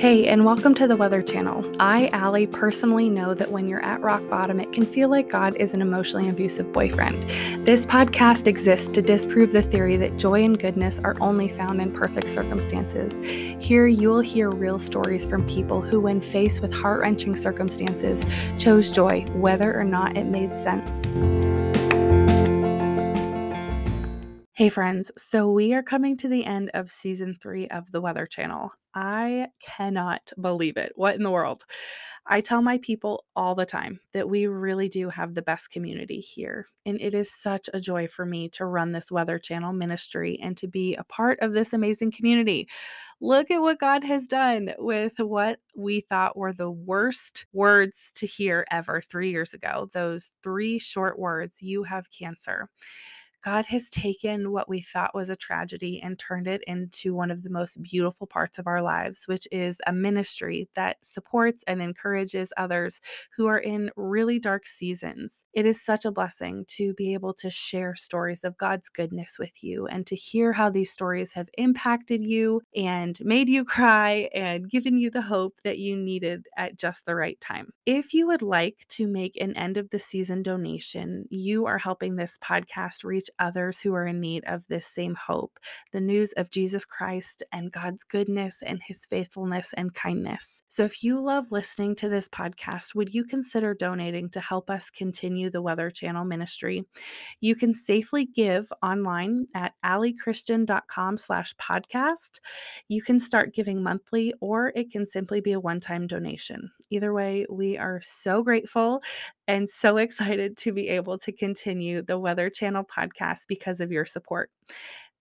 Hey, and welcome to the Whether Channel. I, Allie, personally know that when you're at rock bottom, it can feel like God is an emotionally abusive boyfriend. This podcast exists to disprove the theory that joy and goodness are only found in perfect circumstances. Here, you will hear real stories from people who, when faced with heart wrenching circumstances, chose joy, whether or not it made sense. Hey, friends. So, we are coming to the end of season three of the Whether Channel. I cannot believe it. What in the world? I tell my people all the time that we really do have the best community here. And it is such a joy for me to run this Whether Channel ministry and to be a part of this amazing community. Look at what God has done with what we thought were the worst words to hear ever three years ago. Those three short words, you have cancer. God has taken what we thought was a tragedy and turned it into one of the most beautiful parts of our lives, which is a ministry that supports and encourages others who are in really dark seasons. It is such a blessing to be able to share stories of God's goodness with you and to hear how these stories have impacted you and made you cry and given you the hope that you needed at just the right time. If you would like to make an end of the season donation, you are helping this podcast reach others who are in need of this same hope the news of Jesus Christ and God's goodness and his faithfulness and kindness. So, if you love listening to this podcast, would you consider donating to help us continue the Whether Channel ministry? You can safely give online at alliechristian.com slash podcast. You can start giving monthly, or it can simply be a one time donation. Either way, we are so grateful and so excited to be able to continue the Whether Channel podcast because of your support.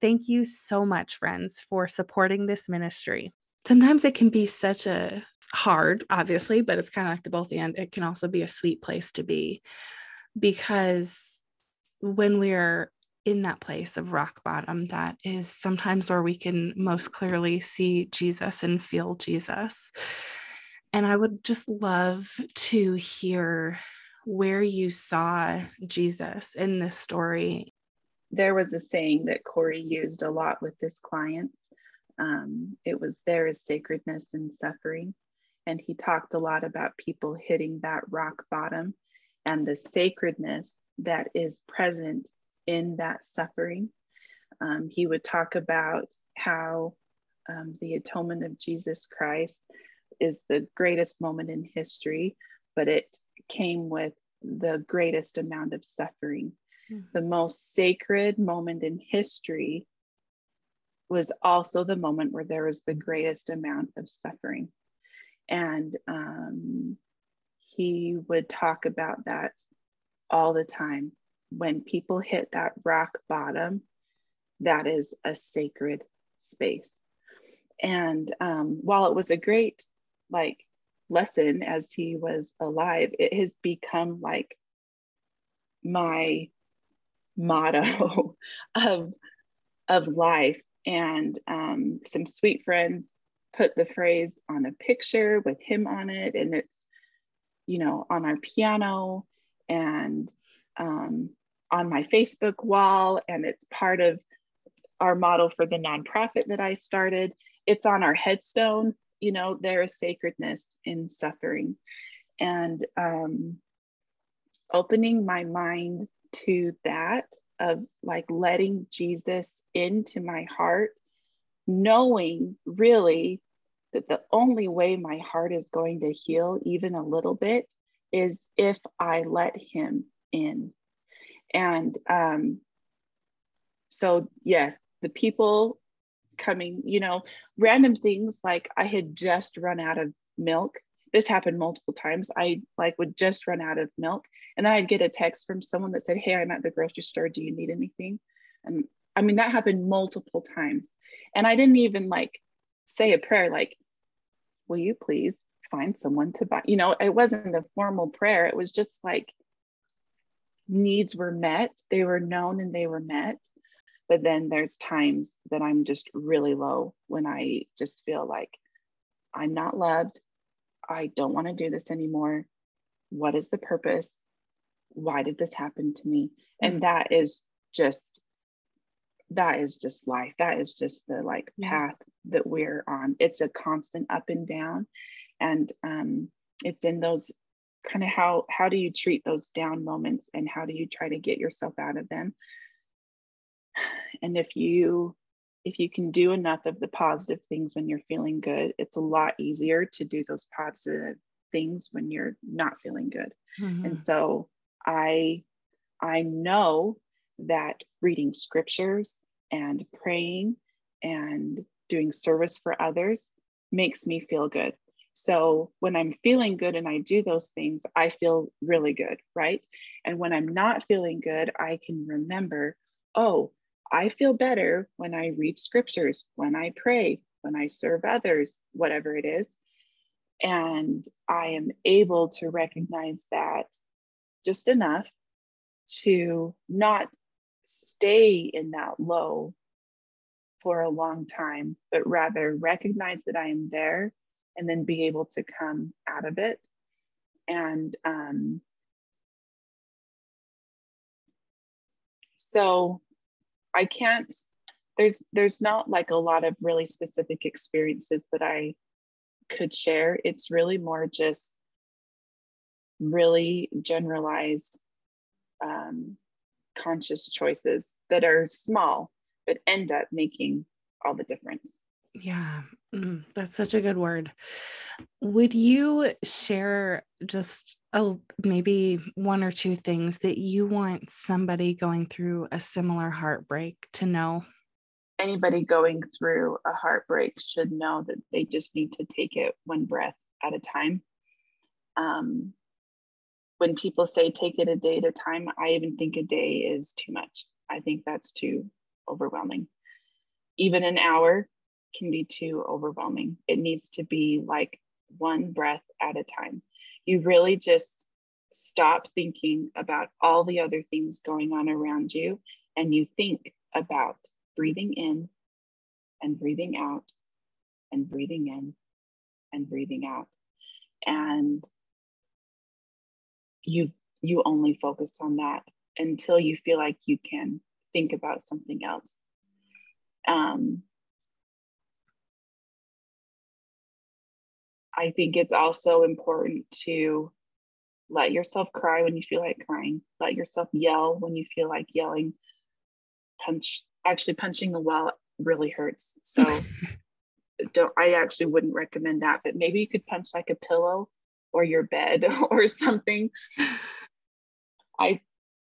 Thank you so much, friends, for supporting this ministry. Sometimes it can be such a hard, obviously, but it's kind of like the both and it can also be a sweet place to be because when we're in that place of rock bottom, that is sometimes where we can most clearly see Jesus and feel Jesus. And I would just love to hear where you saw Jesus in this story. There was a saying that Corey used a lot with his clients. Um, it was there is sacredness in suffering. And he talked a lot about people hitting that rock bottom and the sacredness that is present in that suffering. Um, he would talk about how um, the atonement of Jesus Christ is the greatest moment in history, but it came with the greatest amount of suffering. Mm-hmm. The most sacred moment in history was also the moment where there was the greatest amount of suffering. And um, he would talk about that all the time. When people hit that rock bottom, that is a sacred space. And um, while it was a great, like, lesson as he was alive, it has become like my motto of of life. And um, some sweet friends put the phrase on a picture with him on it, and it's you know on our piano and um, on my Facebook wall, and it's part of our model for the nonprofit that I started. It's on our headstone you know, there is sacredness in suffering. And um, opening my mind to that of like letting Jesus into my heart, knowing really that the only way my heart is going to heal even a little bit is if I let him in. And um, so, yes, the people coming, you know, random things like I had just run out of milk. This happened multiple times. I like would just run out of milk. And then I'd get a text from someone that said, Hey, I'm at the grocery store. Do you need anything? And I mean, that happened multiple times. And I didn't even like say a prayer like, Will you please find someone to buy? You know, it wasn't a formal prayer. It was just like needs were met, they were known and they were met but then there's times that i'm just really low when i just feel like i'm not loved i don't want to do this anymore what is the purpose why did this happen to me and mm. that is just that is just life. That is just the like path that we're on. It's a constant up and down. And um, it's in those kind of how how do you treat those down moments and how do you try to get yourself out of them? And if you if you can do enough of the positive things when you're feeling good, it's a lot easier to do those positive things when you're not feeling good. Mm-hmm. And so I I know that reading scriptures and praying and doing service for others makes me feel good. So when I'm feeling good and I do those things, I feel really good, right? And when I'm not feeling good, I can remember, oh, I feel better when I read scriptures, when I pray, when I serve others, whatever it is. And I am able to recognize that just enough to not stay in that low for a long time, but rather recognize that I am there and then be able to come out of it. And um, so I can't, there's there's not like a lot of really specific experiences that I could share. It's really more just really generalized um, conscious choices that are small but end up making all the difference. Yeah, mm, that's such a good word. Would you share just a, maybe one or two things that you want somebody going through a similar heartbreak to know? Anybody going through a heartbreak should know that they just need to take it one breath at a time. Um, when people say take it a day at a time, I even think a day is too much. I think that's too overwhelming. Even an hour can be too overwhelming. It needs to be like one breath at a time. You really just stop thinking about all the other things going on around you and you think about breathing in and breathing out and breathing in and breathing out. And you you only focus on that until you feel like you can think about something else um, i think it's also important to let yourself cry when you feel like crying. Let yourself yell when you feel like yelling. Punch actually punching the wall really hurts. So don't i actually wouldn't recommend that but maybe you could punch like a pillow or your bed or something. I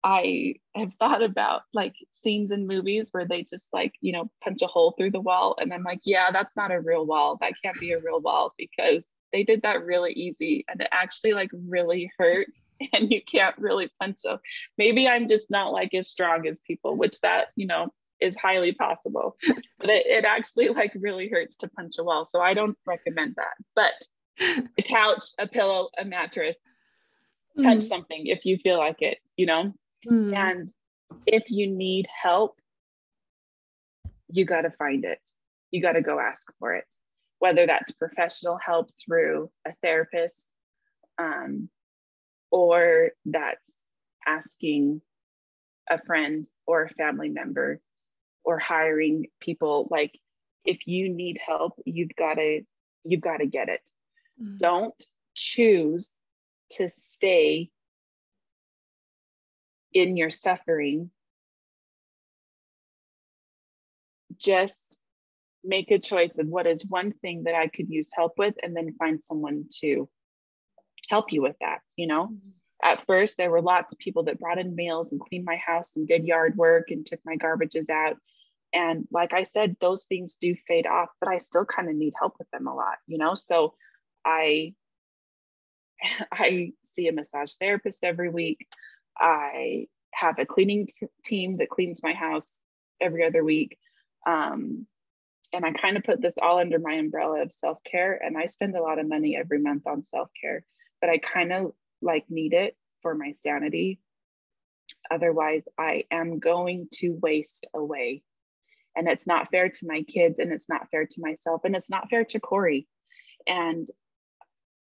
i have thought about like scenes in movies where they just like you know punch a hole through the wall and i'm like yeah that's not a real wall. That can't be a real wall because they did that really easy and it actually like really hurts and you can't really punch a maybe i'm just not like as strong as people which that you know is highly possible but it, it actually like really hurts to punch a wall so i don't recommend that but a couch, a pillow, a mattress, mm. touch something if you feel like it, you know? Mm. And if you need help, you got to find it. You got to go ask for it, whether that's professional help through a therapist um, or that's asking a friend or a family member or hiring people like if you need help you've got to you've got to get it Mm-hmm. Don't choose to stay in your suffering. Just make a choice of what is one thing that I could use help with, and then find someone to help you with that. You know, mm-hmm. at first, there were lots of people that brought in meals and cleaned my house and did yard work and took my garbages out. And like I said, those things do fade off, but I still kind of need help with them a lot, you know? So I I see a massage therapist every week. I have a cleaning t- team that cleans my house every other week. Um, and I kind of put this all under my umbrella of self care. And I spend a lot of money every month on self care, but I kind of like need it for my sanity. Otherwise, I am going to waste away. And it's not fair to my kids, and it's not fair to myself, and it's not fair to Corey. And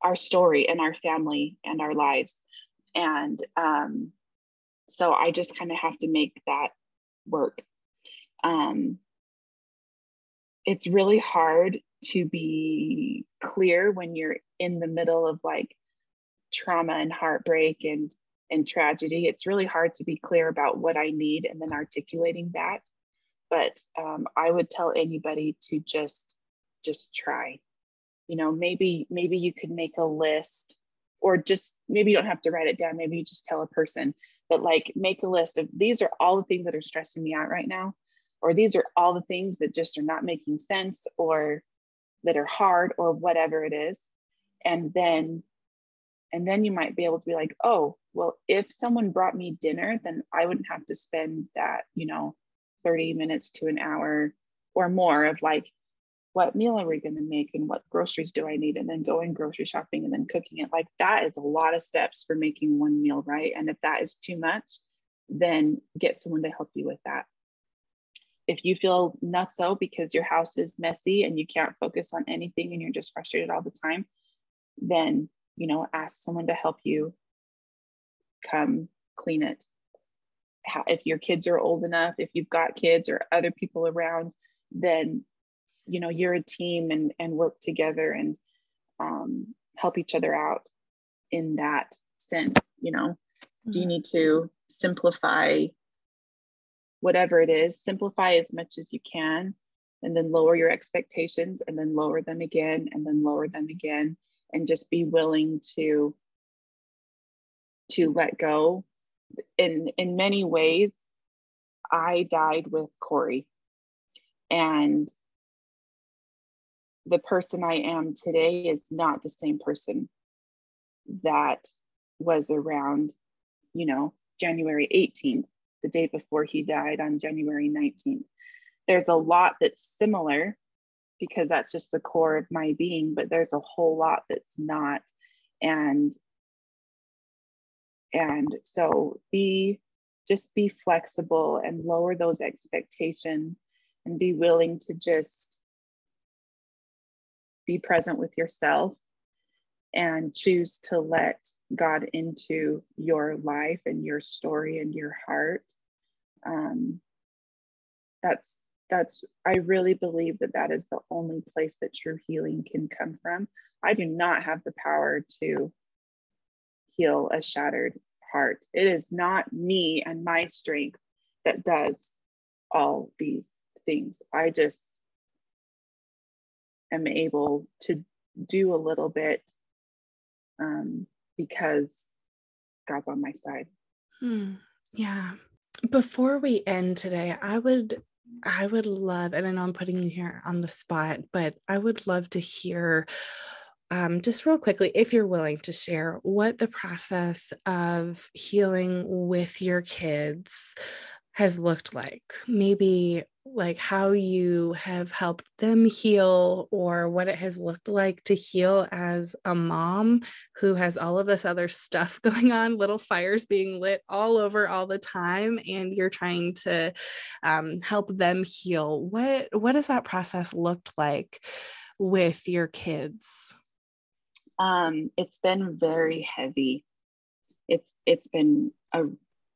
our story and our family and our lives. And um, so I just kind of have to make that work. um, it's really hard to be clear when you're in the middle of like trauma and heartbreak and and tragedy. It's really hard to be clear about what i need and then articulating that. But um, i would tell anybody to just just try. You know maybe maybe you could make a list or just maybe you don't have to write it down. Maybe you just tell a person but like make a list of these are all the things that are stressing me out right now or these are all the things that just are not making sense or that are hard or whatever it is. And then and then you might be able to be like oh well if someone brought me dinner then i wouldn't have to spend that you know 30 minutes to an hour or more of like what meal are we going to make and what groceries do i need? And then going grocery shopping and then cooking it. Like that is a lot of steps for making one meal right? And if that is too much then get someone to help you with that if you feel nutso because your house is messy and you can't focus on anything and you're just frustrated all the time, then you know ask someone to help you come clean it. If your kids are old enough, if you've got kids or other people around, then you know you're a team and and work together and um, help each other out in that sense. You know, mm-hmm. do you mm-hmm. need to simplify whatever it is, simplify as much as you can, and then lower your expectations, and then lower them again, and then lower them again, and just be willing to to let go. In in many ways, I died with Corey, and the person I am today is not the same person that was around, you know, January 18th the day before he died on January 19th. There's a lot that's similar because that's just the core of my being, but there's a whole lot that's not. And and so be just be flexible and lower those expectations and be willing to just be present with yourself and choose to let God into your life and your story and your heart. Um, that's that's i really believe that that is the only place that true healing can come from. I do not have the power to heal a shattered heart. It is not me and my strength that does all these things. I just am able to do a little bit um, because god's on my side hmm. yeah before we end today, I would I would love, and I know I'm putting you here on the spot, but I would love to hear um, just real quickly, if you're willing to share, what the process of healing with your kids has looked like. Maybe like how you have helped them heal or what it has looked like to heal as a mom who has all of this other stuff going on little fires being lit all over all the time and you're trying to um, help them heal. What what has that process looked like with your kids? Um, it's been very heavy. It's it's been a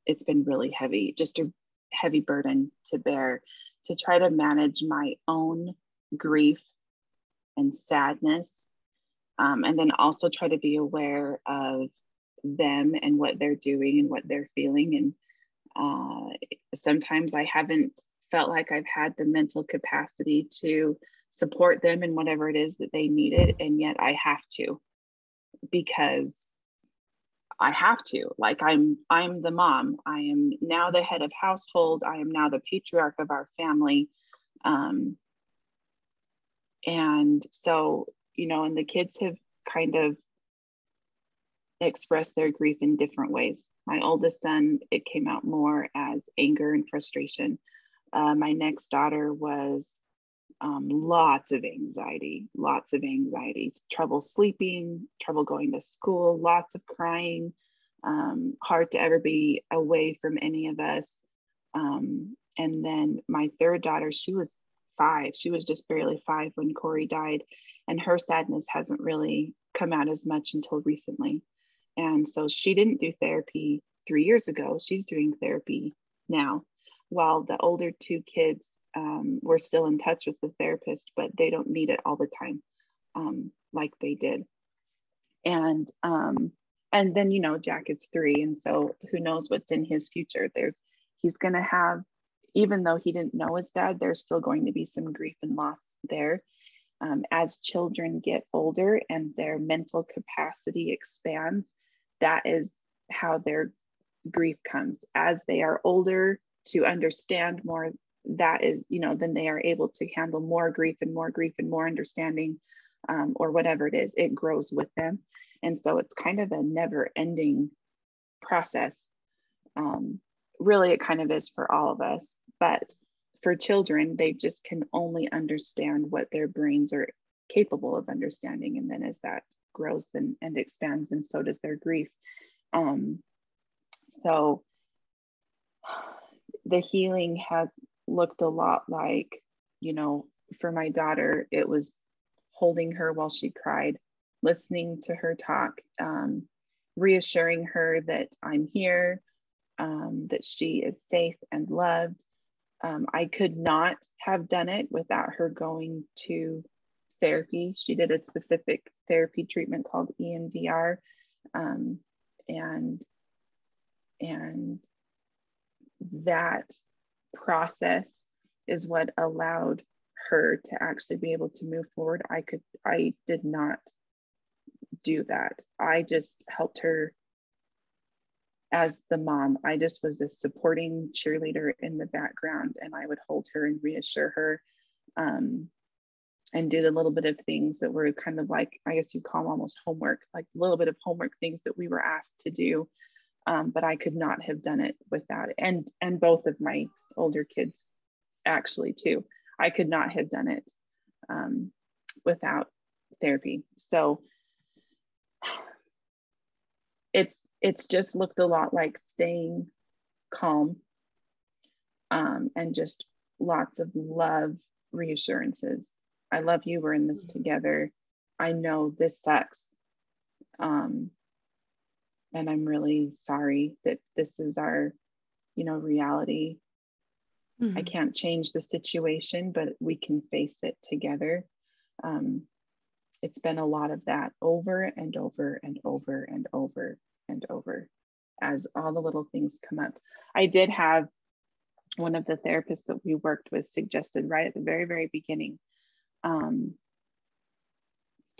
it's been really heavy just a heavy burden to bear to try to manage my own grief and sadness. Um, and then also try to be aware of them and what they're doing and what they're feeling. And uh, sometimes I haven't felt like I've had the mental capacity to support them in whatever it is that they needed. And yet I have to because I have to. Like I'm I'm the mom. I am now the head of household. I am now the patriarch of our family. Um, and so, you know, and the kids have kind of expressed their grief in different ways. My oldest son, it came out more as anger and frustration. Uh, my next daughter was um, lots of anxiety, lots of anxiety, trouble sleeping, trouble going to school, lots of crying, um, hard to ever be away from any of us. Um, and then my third daughter, she was five. She was just barely five when Corey died. And her sadness hasn't really come out as much until recently. And so she didn't do therapy three years ago. She's doing therapy now, while the older two kids um, we're still in touch with the therapist, but they don't need it all the time um, like they did. And um, and then you know Jack is three, and so who knows what's in his future? There's he's to have, even though he didn't know his dad, there's still going to be some grief and loss there. Um, as children get older and their mental capacity expands, that is how their grief comes. As they are older to understand more that is you know then they are able to handle more grief and more grief and more understanding um, or whatever it is it grows with them. And so it's kind of a never ending process. Um, really it kind of is for all of us but for children they just can only understand what their brains are capable of understanding. And then as that grows and, and expands and so does their grief. Um, so the healing has looked a lot like, you know, for my daughter, it was holding her while she cried, listening to her talk, um, reassuring her that I'm here, um, that she is safe and loved. Um, I could not have done it without her going to therapy. She did a specific therapy treatment called EMDR, um, and and that process is what allowed her to actually be able to move forward. I could, I did not do that. I just helped her as the mom. I just was a supporting cheerleader in the background and I would hold her and reassure her um, and did a little bit of things that were kind of like, I guess you'd call them almost homework, like a little bit of homework things that we were asked to do. Um, but I could not have done it without it. And, and both of my older kids actually too. I could not have done it um, without therapy. So it's it's just looked a lot like staying calm um, and just lots of love reassurances. I love you. We're in this mm-hmm. together. I know this sucks. Um, and I'm really sorry that this is our, you know, reality. Mm-hmm. I can't change the situation, but we can face it together. Um, it's been a lot of that over and over and over and over and over as all the little things come up. I did have one of the therapists that we worked with suggested right at the very, very beginning um,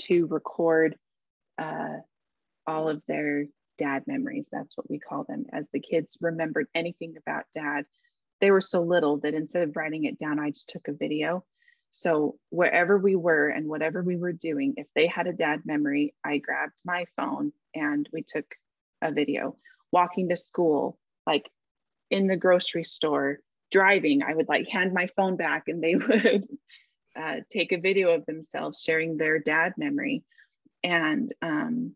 to record uh, all of their dad memories. That's what we call them. As the kids remembered anything about dad, they were so little that instead of writing it down, I just took a video. So wherever we were and whatever we were doing, if they had a dad memory, I grabbed my phone and we took a video. Walking to school, like in the grocery store, driving, I would like hand my phone back and they would uh, take a video of themselves sharing their dad memory. And um,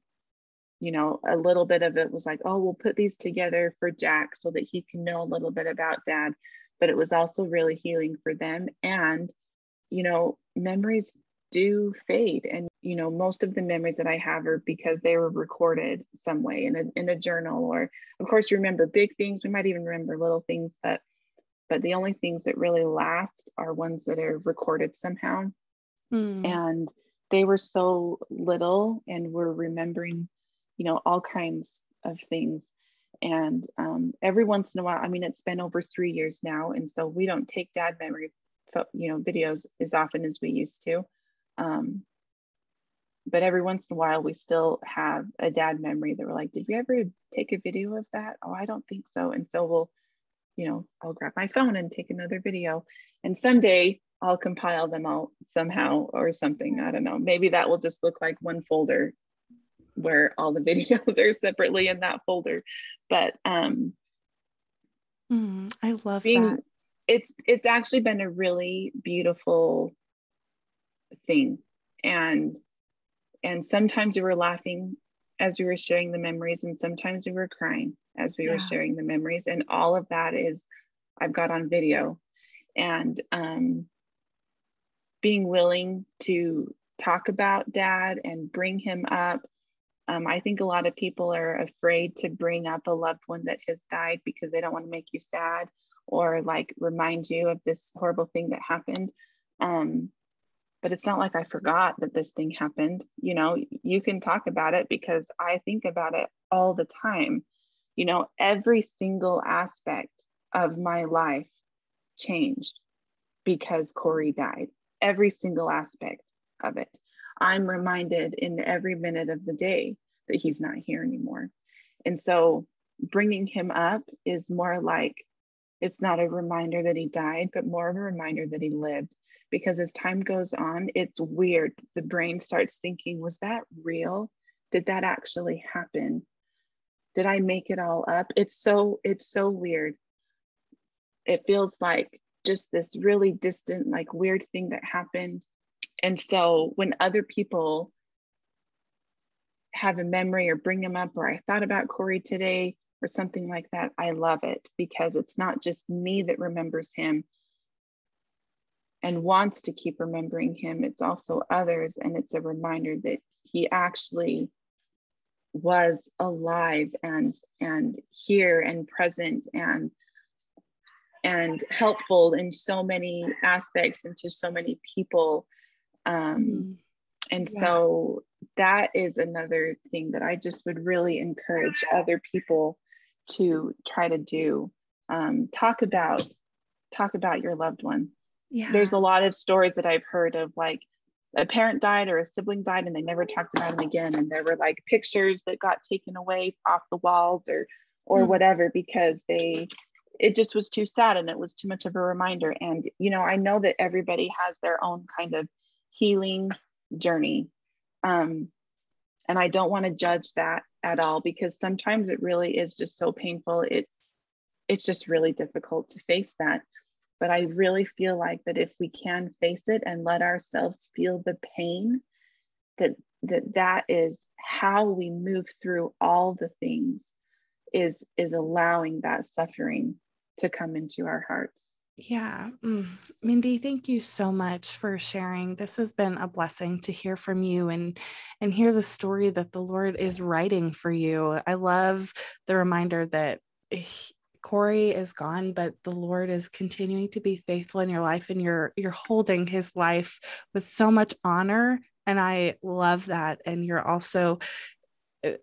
you know, a little bit of it was like, oh, we'll put these together for Jack so that he can know a little bit about dad. But it was also really healing for them. And, you know, memories do fade. And, you know, most of the memories that I have are because they were recorded some way in a, in a journal, or of course, you remember big things. We might even remember little things, but but the only things that really last are ones that are recorded somehow. Mm. And they were so little and we're remembering you know, all kinds of things. And um, every once in a while, I mean, it's been over three years now. And so we don't take dad memory, you know, videos as often as we used to. Um, but every once in a while, we still have a dad memory that we're like, did we ever take a video of that? Oh, I don't think so. And so we'll, you know, I'll grab my phone and take another video. And someday I'll compile them all somehow or something. I don't know. Maybe that will just look like one folder where all the videos are separately in that folder. But um, mm, I love being, that. It's it's actually been a really beautiful thing, and and sometimes we were laughing as we were sharing the memories, and sometimes we were crying as we yeah. were sharing the memories, and all of that is I've got on video, and um, being willing to talk about dad and bring him up um, I think a lot of people are afraid to bring up a loved one that has died because they don't want to make you sad or like remind you of this horrible thing that happened. Um, but it's not like I forgot that this thing happened. You know, you can talk about it because I think about it all the time. You know, every single aspect of my life changed because Corey died. Every single aspect of it. I'm reminded in every minute of the day that he's not here anymore. And so bringing him up is more like it's not a reminder that he died, but more of a reminder that he lived. Because as time goes on, it's weird. The brain starts thinking, was that real? Did that actually happen? Did I make it all up? It's so, it's so weird. It feels like just this really distant, like weird thing that happened. And so when other people have a memory or bring them up, or I thought about Corey today, or something like that, I love it because it's not just me that remembers him and wants to keep remembering him, it's also others. And it's a reminder that he actually was alive and and here and present and and helpful in so many aspects and to so many people um, mm. and yeah. so that is another thing that i just would really encourage other people to try to do um, talk about talk about your loved one yeah there's a lot of stories that i've heard of like a parent died or a sibling died and they never talked about him again and there were like pictures that got taken away off the walls or or mm. whatever because they it just was too sad and it was too much of a reminder and you know i know that everybody has their own kind of healing journey. Um, and i don't want to judge that at all because sometimes it really is just so painful. It's it's just really difficult to face that. But i really feel like that if we can face it and let ourselves feel the pain that that that is how we move through all the things is is allowing that suffering to come into our hearts yeah. Mm. Mindi, thank you so much for sharing. This has been a blessing to hear from you and and hear the story that the Lord is writing for you. I love the reminder that he, Corey is gone, but the Lord is continuing to be faithful in your life and you're you're holding his life with so much honor and I love that and you're also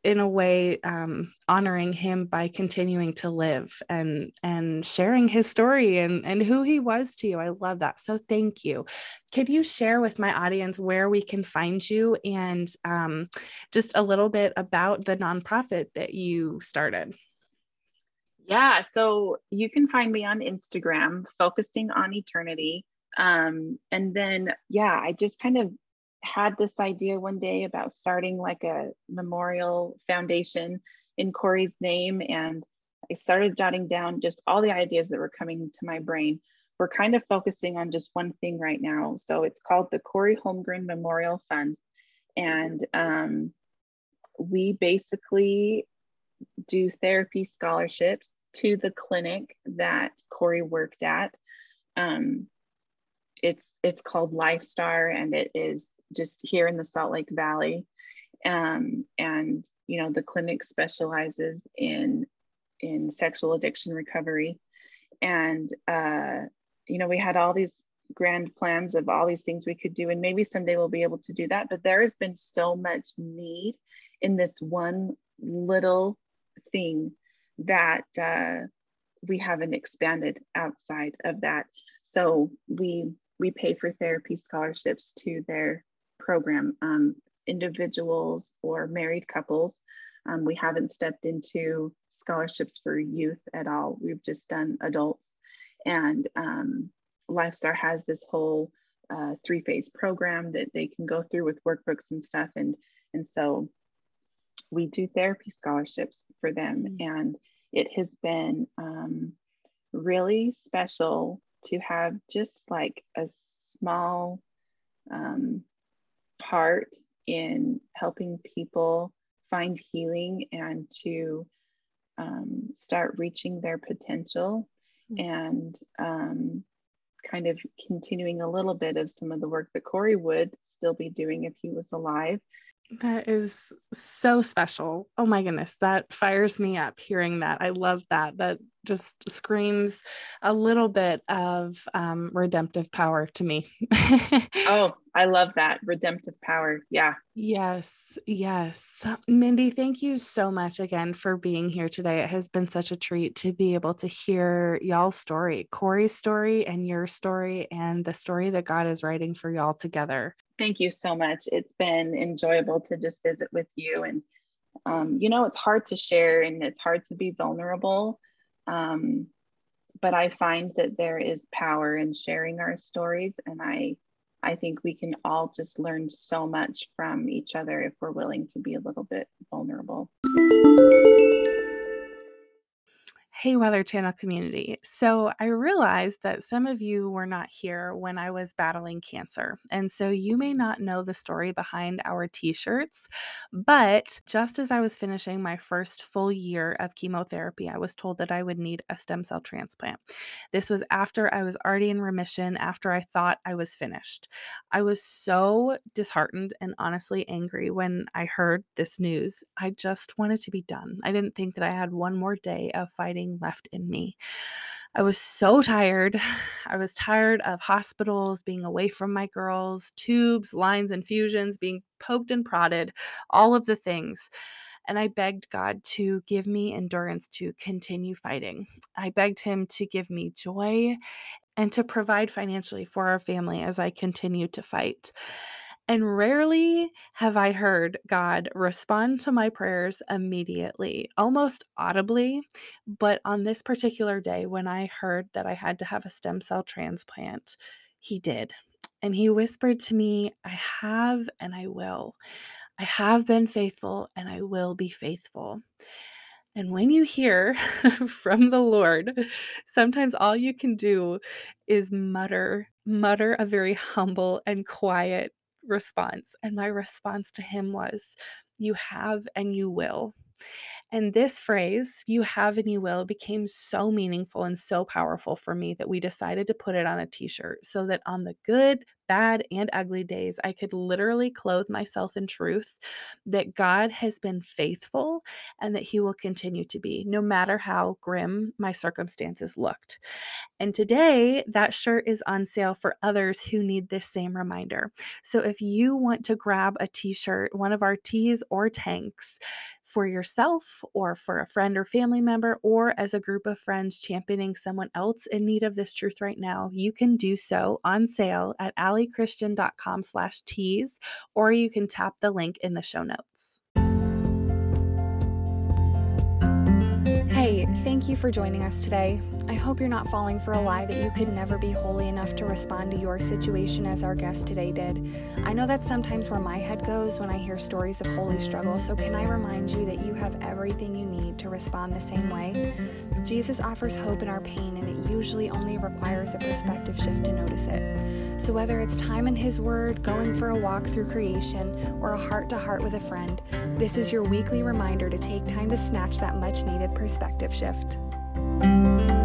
in a way um, honoring him by continuing to live and and sharing his story and and who he was to you. I love that. So thank you. Could you share with my audience where we can find you and um, just a little bit about the nonprofit that you started? Yeah so you can find me on instagram focusing on eternity. Um, and then yeah i just kind of had this idea one day about starting like a memorial foundation in Corey's name. And I started jotting down just all the ideas that were coming to my brain. We're kind of focusing on just one thing right now. So it's called the Corey Holmgren Memorial Fund. And um, we basically do therapy scholarships to the clinic that Corey worked at. Um, it's it's called Lifestar, and it is just here in the Salt Lake Valley. Um, and you know, the clinic specializes in in sexual addiction recovery. And uh, you know, we had all these grand plans of all these things we could do, and maybe someday we'll be able to do that. But there has been so much need in this one little thing that uh, we haven't expanded outside of that. So we we pay for therapy scholarships to their program, um, individuals or married couples. Um, we haven't stepped into scholarships for youth at all. We've just done adults. And um, Lifestar has this whole uh, three phase program that they can go through with workbooks and stuff. And, and so we do therapy scholarships for them. Mm-hmm. And it has been um, really special to have just like a small um, part in helping people find healing and to um, start reaching their potential mm-hmm. and um, kind of continuing a little bit of some of the work that Corey would still be doing if he was alive. That is so special. Oh my goodness, that fires me up hearing that. I love that. That just screams a little bit of um, redemptive power to me. oh, I love that redemptive power. Yeah. Yes. Yes. Mindi, thank you so much again for being here today. It has been such a treat to be able to hear y'all's story, Corey's story, and your story, and the story that God is writing for y'all together. Thank you so much. It's been enjoyable to just visit with you. And, um, you know, it's hard to share and it's hard to be vulnerable um, but I find that there is power in sharing our stories, and I I think we can all just learn so much from each other if we're willing to be a little bit vulnerable. Hey, Whether Channel community. So, I realized that some of you were not here when I was battling cancer. And so, you may not know the story behind our t shirts. But just as I was finishing my first full year of chemotherapy, I was told that I would need a stem cell transplant. This was after I was already in remission, after I thought I was finished. I was so disheartened and honestly angry when I heard this news. I just wanted to be done. I didn't think that I had one more day of fighting left in me. I was so tired. I was tired of hospitals, being away from my girls, tubes, lines, infusions, being poked and prodded, all of the things. And I begged God to give me endurance to continue fighting. I begged Him to give me joy and to provide financially for our family as I continued to fight. And rarely have I heard God respond to my prayers immediately, almost audibly. But on this particular day, when I heard that I had to have a stem cell transplant, He did. And He whispered to me, I have and I will. I have been faithful and I will be faithful. And when you hear from the Lord, sometimes all you can do is mutter, mutter a very humble and quiet response. And my response to him was, You have and you will. And this phrase, you have and you will, became so meaningful and so powerful for me that we decided to put it on a t shirt so that on the good, bad, and ugly days, I could literally clothe myself in truth that God has been faithful and that He will continue to be, no matter how grim my circumstances looked. And today, that shirt is on sale for others who need this same reminder. So if you want to grab a t shirt, one of our tees or tanks, for yourself or for a friend or family member or as a group of friends championing someone else in need of this truth right now, you can do so on sale at alliechristian.com slash tees, or you can tap the link in the show notes. Hey, thank you for joining us today. I hope you're not falling for a lie that you could never be holy enough to respond to your situation as our guest today did. I know that's sometimes where my head goes when I hear stories of holy struggle, so can I remind you that you have everything you need to respond the same way? Jesus offers hope in our pain, and it usually only requires a perspective shift to notice it. So whether it's time in His Word, going for a walk through creation, or a heart to heart with a friend, this is your weekly reminder to take time to snatch that much needed perspective shift you